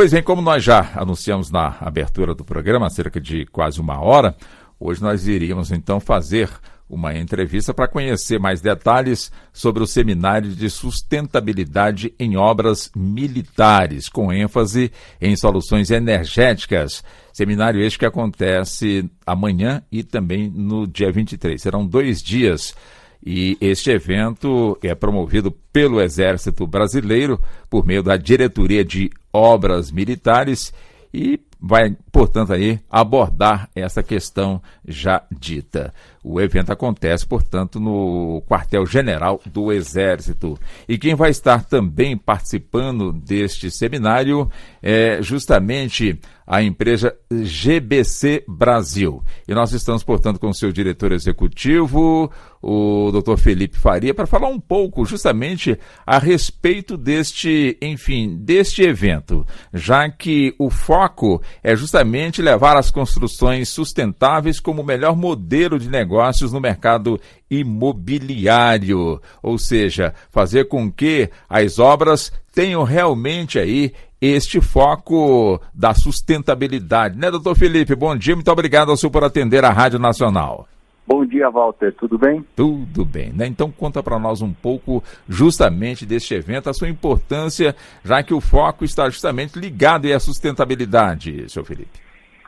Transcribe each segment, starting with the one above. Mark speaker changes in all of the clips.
Speaker 1: Pois bem, como nós já anunciamos na abertura do programa, há cerca de quase uma hora, hoje nós iríamos então fazer uma entrevista para conhecer mais detalhes sobre o Seminário de Sustentabilidade em Obras Militares, com ênfase em soluções energéticas. Seminário este que acontece amanhã e também no dia 23. Serão dois dias. E este evento é promovido pelo Exército Brasileiro por meio da Diretoria de Obras Militares e vai, portanto, aí abordar essa questão já dita. O evento acontece, portanto, no quartel-general do Exército. E quem vai estar também participando deste seminário é justamente a empresa GBC Brasil. E nós estamos, portanto, com o seu diretor executivo, o Dr. Felipe Faria, para falar um pouco justamente a respeito deste, enfim, deste evento, já que o foco é justamente levar as construções sustentáveis como o melhor modelo de negócios no mercado imobiliário, ou seja, fazer com que as obras tenham realmente aí este foco da sustentabilidade. Né, doutor Felipe? Bom dia, muito obrigado ao senhor por atender a Rádio Nacional.
Speaker 2: Bom dia, Walter. Tudo bem?
Speaker 1: Tudo bem, né? Então conta para nós um pouco justamente deste evento, a sua importância, já que o foco está justamente ligado à sustentabilidade, senhor Felipe.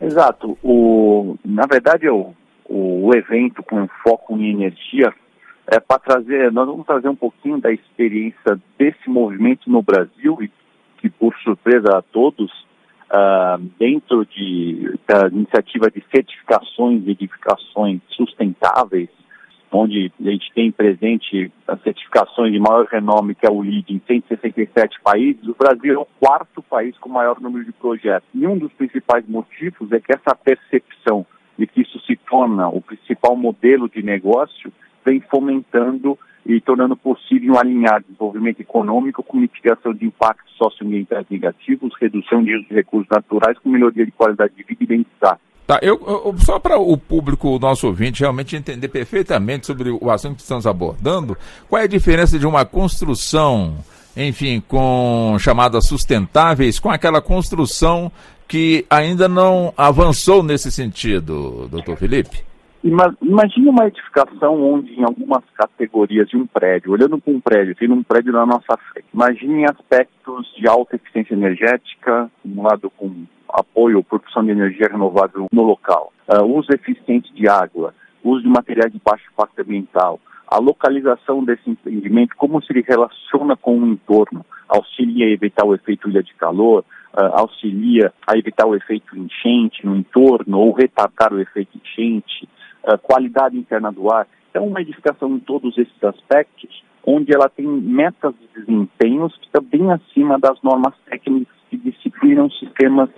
Speaker 2: Exato. O, na verdade, o, o, evento com foco em energia é para trazer, nós vamos trazer um pouquinho da experiência desse movimento no Brasil e que, por surpresa a todos, uh, dentro de, da iniciativa de certificações e edificações sustentáveis, onde a gente tem presente as certificações de maior renome, que é o LEED, em 167 países, o Brasil é o quarto país com maior número de projetos. E um dos principais motivos é que essa percepção de que isso se torna o principal modelo de negócio vem fomentando e tornando possível alinhar desenvolvimento econômico com mitigação de impactos socioambientais negativos, redução de recursos naturais com melhoria de qualidade de vida e bem-estar.
Speaker 1: Tá, eu, eu só para o público, o nosso ouvinte, realmente entender perfeitamente sobre o assunto que estamos abordando, qual é a diferença de uma construção, enfim, com chamadas sustentáveis, com aquela construção que ainda não avançou nesse sentido, doutor Felipe?
Speaker 2: Imagine uma edificação onde, em algumas categorias de um prédio, olhando para um prédio, tem um prédio na nossa frente, imagine aspectos de alta eficiência energética, acumulado com apoio ou produção de energia renovável no local, uh, uso eficiente de água, uso de materiais de baixo impacto ambiental, a localização desse empreendimento, como se ele relaciona com o entorno, auxilia a evitar o efeito ilha de calor, auxilia a evitar o efeito enchente no entorno ou retardar o efeito enchente, qualidade interna do ar. Então, uma edificação em todos esses aspectos, onde ela tem metas de desempenhos que estão bem acima das normas técnicas que disciplinam sistemas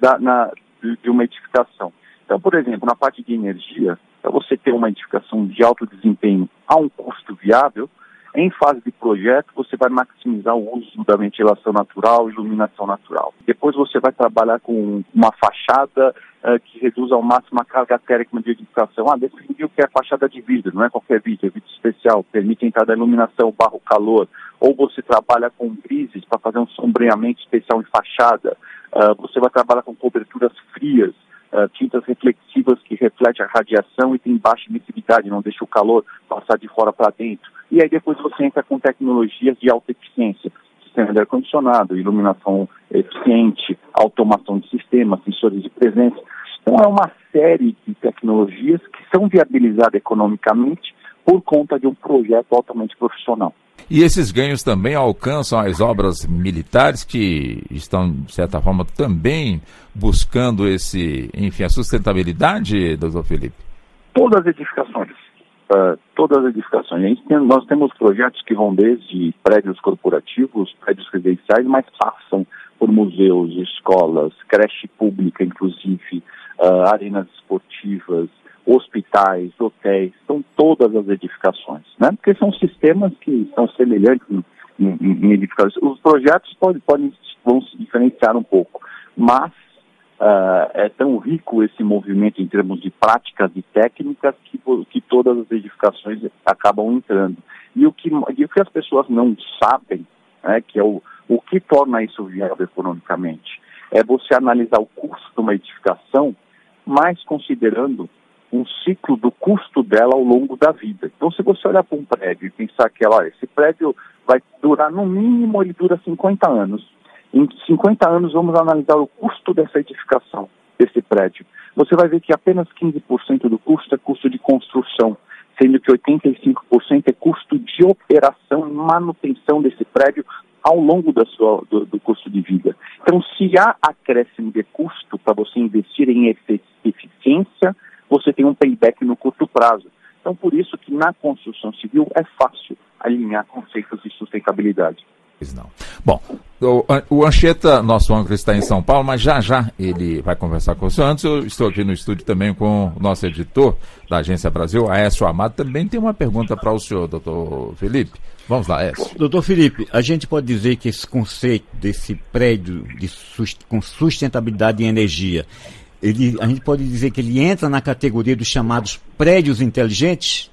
Speaker 2: da, na, de uma edificação. Então, por exemplo, na parte de energia, para você ter uma edificação de alto desempenho a um custo viável, em fase de projeto, você vai maximizar o uso da ventilação natural, iluminação natural. Depois você vai trabalhar com uma fachada uh, que reduz ao máximo a carga térmica de edificação. Ah, definiu que é fachada de vidro, não é qualquer vidro, é vidro especial, permite a entrada da iluminação, barro, calor. Ou você trabalha com grises para fazer um sombreamento especial em fachada. Uh, você vai trabalhar com coberturas frias, uh, tintas reflexivas que refletem a radiação e tem baixa emissividade, não deixa o calor passar de fora para dentro. E aí depois você entra com tecnologias de alta eficiência, sistema de ar-condicionado, iluminação eficiente, automação de sistemas, sensores de presença. Então é uma série de tecnologias que são viabilizadas economicamente por conta de um projeto altamente profissional.
Speaker 1: E esses ganhos também alcançam as obras militares que estão, de certa forma, também buscando esse, enfim, a sustentabilidade, doutor Felipe?
Speaker 2: Todas as edificações. Uh, todas as edificações. Tem, nós temos projetos que vão desde prédios corporativos, prédios residenciais, mas passam por museus, escolas, creche pública, inclusive, uh, arenas esportivas, hospitais, hotéis, são todas as edificações, né? Porque são sistemas que são semelhantes em, em, em edificações. Os projetos podem, podem vão se diferenciar um pouco, mas uh, é tão rico esse movimento em termos de práticas e técnicas que, que todas as edificações acabam entrando. E o que, e o que as pessoas não sabem, né, que é o, o que torna isso viável economicamente, é você analisar o custo de uma edificação, mais considerando um ciclo do custo dela ao longo da vida. Então, se você olhar para um prédio e pensar que ela, esse prédio vai durar, no mínimo, ele dura 50 anos. Em 50 anos, vamos analisar o custo dessa edificação, desse prédio. Você vai ver que apenas 15% do custo é custo de construção, sendo que 85% é custo de operação e manutenção desse prédio ao longo da sua, do, do, custo de vida. Então, se há acréscimo de custo para você investir em eficiência, você tem um payback no curto prazo. Então, por isso que na construção civil é fácil alinhar conceitos de sustentabilidade.
Speaker 1: Não. Bom, o, o Anchieta, nosso âncora, está em São Paulo, mas já já ele vai conversar com o senhor. Antes, eu estou aqui no estúdio também com o nosso editor da Agência Brasil, Aécio Amado. Também tem uma pergunta para o senhor, doutor Felipe. Vamos lá, Aécio.
Speaker 3: Doutor Felipe, a gente pode dizer que esse conceito desse prédio de sust com sustentabilidade em energia, ele, a gente pode dizer que ele entra na categoria dos chamados prédios inteligentes?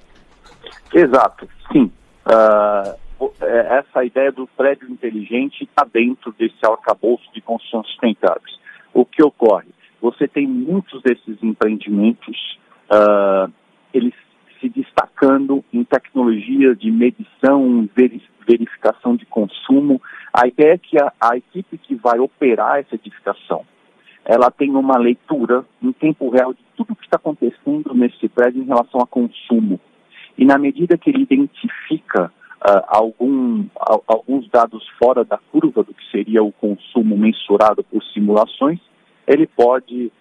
Speaker 2: Exato, sim. Uh essa ideia do prédio inteligente está dentro desse arcabouço de construção sustentáveis. O que ocorre? Você tem muitos desses empreendimentos, uh, eles se destacando em tecnologia de medição, verificação de consumo. A ideia é que a, a equipe que vai operar essa edificação, ela tem uma leitura em tempo real de tudo que está acontecendo nesse prédio em relação a consumo. E na medida que ele identifica uh, algum, uh, alguns dados fora da curva do que seria o consumo mensurado por simulações, ele pode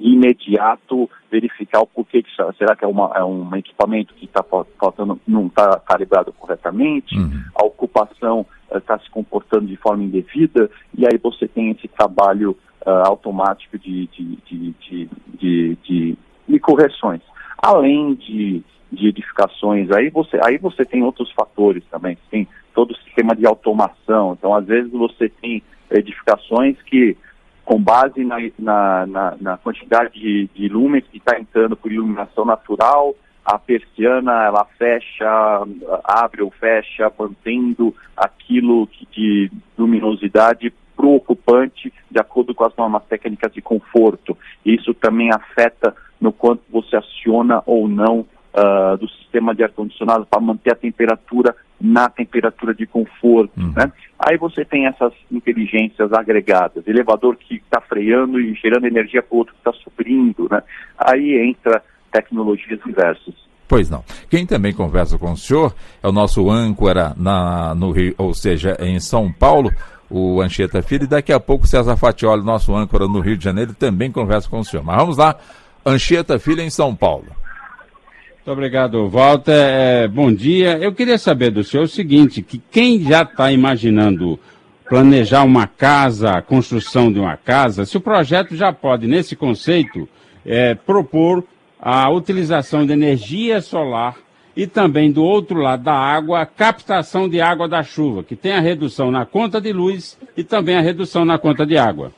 Speaker 2: imediato verificar o porquê que será que é, uma, é um equipamento que está faltando, não está calibrado corretamente, uhum. a ocupação está se comportando de forma indevida, e aí você tem esse trabalho automático de, de, de, de, de correções. Além de de edificações, aí você, aí você tem outros fatores também, tem todo o sistema de automação, então às vezes você tem edificações que com base na, na, na, na quantidade de, de lumens que está entrando por iluminação natural, a persiana ela fecha, abre ou fecha, mantendo aquilo que, de luminosidade para o ocupante de acordo com as normas técnicas de conforto. Isso também afeta no quanto você aciona ou não uh, do sistema de ar-condicionado para manter a temperatura na temperatura de conforto. Uhum. Né? Aí você tem essas inteligências agregadas, elevador que está freando e gerando energia para o outro que está suprindo. Né? Aí entra tecnologias diversas.
Speaker 1: Pois não. Quem também conversa com o senhor é o nosso âncora na, no Rio, ou seja, em São Paulo, o Anchieta Filho, e daqui a pouco César Fatioli, nosso âncora no Rio de Janeiro, também conversa com o senhor. Mas vamos lá, Anchieta Filho em São Paulo.
Speaker 4: Muito obrigado, Walter. É, bom dia. Eu queria saber do senhor o seguinte, que quem já está imaginando planejar uma casa, a construção de uma casa, se o projeto já pode, nesse conceito, é, propor a utilização de energia solar e também, do outro lado da água, a captação de água da chuva, que tem a redução na conta de luz e também a redução na conta de água.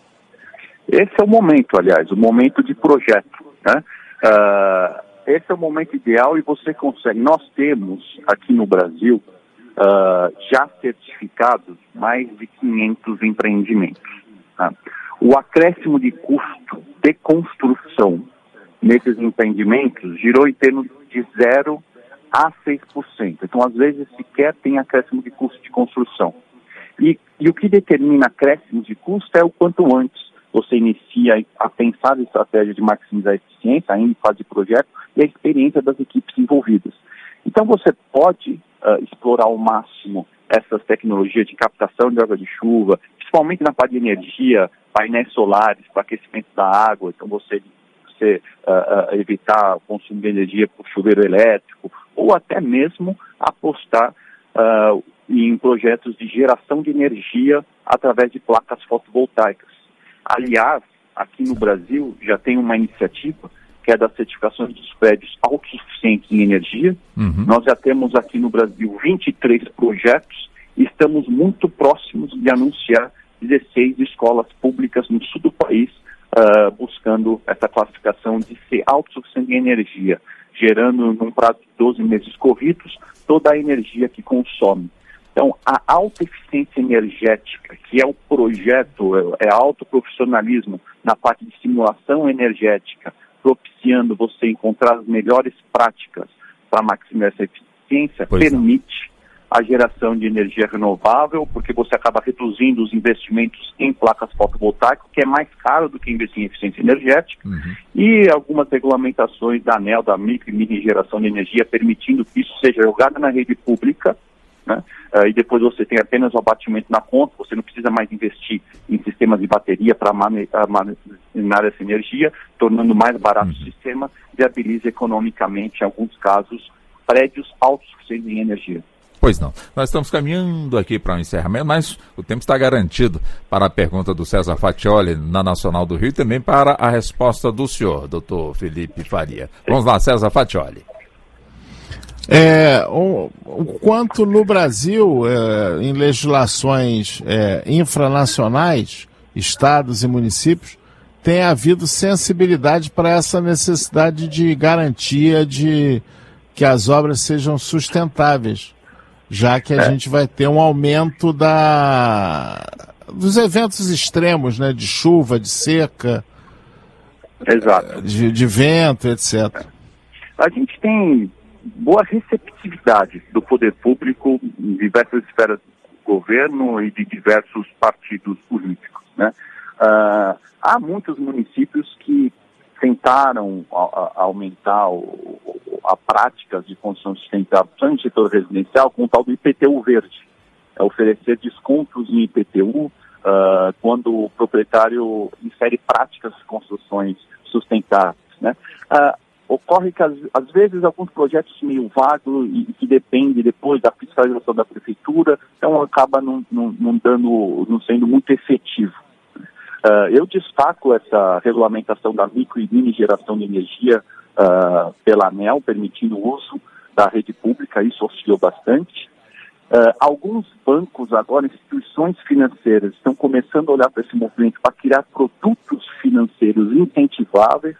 Speaker 2: Esse é o momento, aliás, o momento de projeto. Né? Uh esse é o momento ideal e você consegue. Nós temos aqui no Brasil uh, já certificados mais de 500 empreendimentos. Tá? O acréscimo de custo de construção nesses empreendimentos girou em termos de 0 a 6%. Então, às vezes, sequer tem acréscimo de custo de construção. E, e o que determina acréscimo de custo é o quanto antes você inicia a pensar estratégia de maximizar a eficiência, ainda em fase de projeto, e a experiência das equipes envolvidas. Então você pode uh, explorar ao máximo essas tecnologias de captação de água de chuva, principalmente na parte de energia, painéis solares para aquecimento da água, então você, você uh, uh, evitar o consumo de energia por chuveiro elétrico, ou até mesmo apostar em projetos de geração de energia através de placas fotovoltaicas. Aliás, aqui no Brasil já tem uma iniciativa que é da certificação dos prédios autossuficientes em energia. Uhum. Nós já temos aqui no Brasil 23 projetos e estamos muito próximos de anunciar 16 escolas públicas no sul do país uh, buscando essa classificação de ser autossuficiente em energia, gerando num prazo de 12 meses corridos toda a energia que consome. Então, a alta eficiência energética, que é o projeto, é, é autoprofissionalismo na parte de simulação energética, propiciando você encontrar as melhores práticas para maximizar essa eficiência, pois permite a geração de energia renovável, porque você acaba reduzindo os investimentos em placas fotovoltaicas, que é mais caro do que investir em eficiência energética, uhum. e algumas regulamentações da ANEL, da micro e mini geração de energia, permitindo que isso seja jogado na rede pública, né? Uh, e depois você tem apenas o abatimento na conta, você não precisa mais investir em sistemas de bateria para armazenar essa energia, tornando mais barato uhum. o sistema, viabiliza economicamente, em alguns casos, prédios autossuficientes em energia.
Speaker 1: Pois não. Nós estamos caminhando aqui para o um encerramento, mas o tempo está garantido para a pergunta do César Fatioli na Nacional do Rio e também para a resposta do senhor, doutor Felipe Faria. Vamos lá, César Fatioli.
Speaker 5: É, o, o quanto no Brasil, é, em legislações é, infranacionais, estados e municípios, tem havido sensibilidade para essa necessidade de garantia de que as obras sejam sustentáveis, já que a é. gente vai ter um aumento da, dos eventos extremos, né, de chuva, de seca,
Speaker 2: Exato.
Speaker 5: De, de vento, etc.
Speaker 2: A gente tem boa receptividade do poder público em diversas esferas do governo e de diversos partidos políticos. Né? Uh, há muitos municípios que tentaram a, a, aumentar o, a prática de construção sustentável, no setor residencial, com o tal do IPTU verde, é oferecer descontos em IPTU uh, ah, quando o proprietário insere práticas de construções sustentáveis. Né? Uh, ocorre que, às, vezes, alguns projetos meio vagos e, que dependem depois da fiscalização da prefeitura, então acaba não, não, não dando, não sendo muito efetivo. Uh, eu destaco essa regulamentação da micro e mini geração de energia uh, pela ANEL, permitindo o uso da rede pública, isso auxiliou bastante. Uh, alguns bancos agora, instituições financeiras, estão começando a olhar para esse movimento para criar produtos financeiros incentiváveis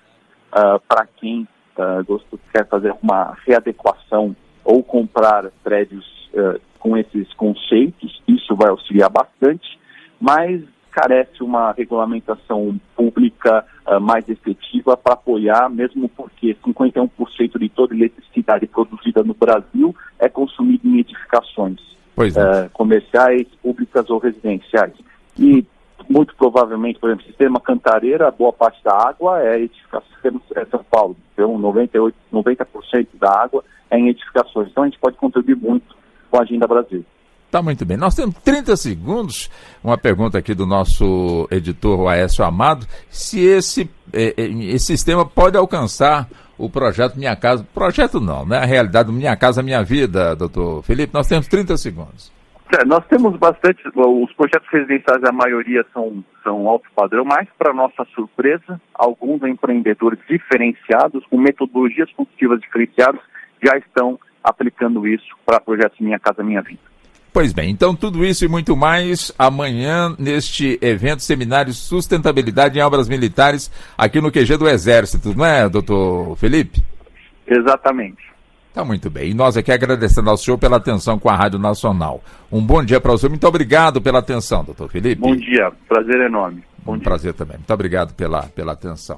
Speaker 2: para quem uh, gosto, quer fazer uma readequação ou comprar prédios uh, com esses conceitos, isso vai auxiliar bastante, mas carece uma regulamentação pública uh, mais efetiva para apoiar, mesmo porque 51% de toda eletricidade produzida no Brasil é consumida em edificações
Speaker 1: é.
Speaker 2: comerciais, públicas ou residenciais. E muito provavelmente, por exemplo, sistema Cantareira, boa parte da água é edificação, é São Paulo, então 98, 90% da água é em edificações. Então a gente pode contribuir muito com a Agenda Brasil.
Speaker 1: Tá muito bem. Nós temos 30 segundos. Uma pergunta aqui do nosso editor, o Aécio Amado, se esse, eh, esse sistema pode alcançar o projeto Minha Casa. Projeto não, né? A realidade do Minha Casa Minha Vida, doutor Felipe. Nós temos 30 segundos.
Speaker 2: É, nós temos bastante, os projetos residenciais, a maioria são, são alto padrão, mas, para nossa surpresa, alguns empreendedores diferenciados, com metodologias construtivas diferenciadas, já estão aplicando isso para projetos Minha Casa Minha Vida.
Speaker 1: Pois bem, então tudo isso e muito mais amanhã neste evento Seminário Sustentabilidade em Obras Militares aqui no QG do Exército, não é, doutor Felipe?
Speaker 2: Exatamente.
Speaker 1: Tá muito bem. E nós aqui agradecendo ao senhor pela atenção com a Rádio Nacional. Um bom dia para o senhor. Muito obrigado pela atenção, doutor Felipe.
Speaker 2: Bom dia. Prazer enorme. Bom
Speaker 1: um
Speaker 2: dia.
Speaker 1: prazer também. Muito obrigado pela, pela atenção.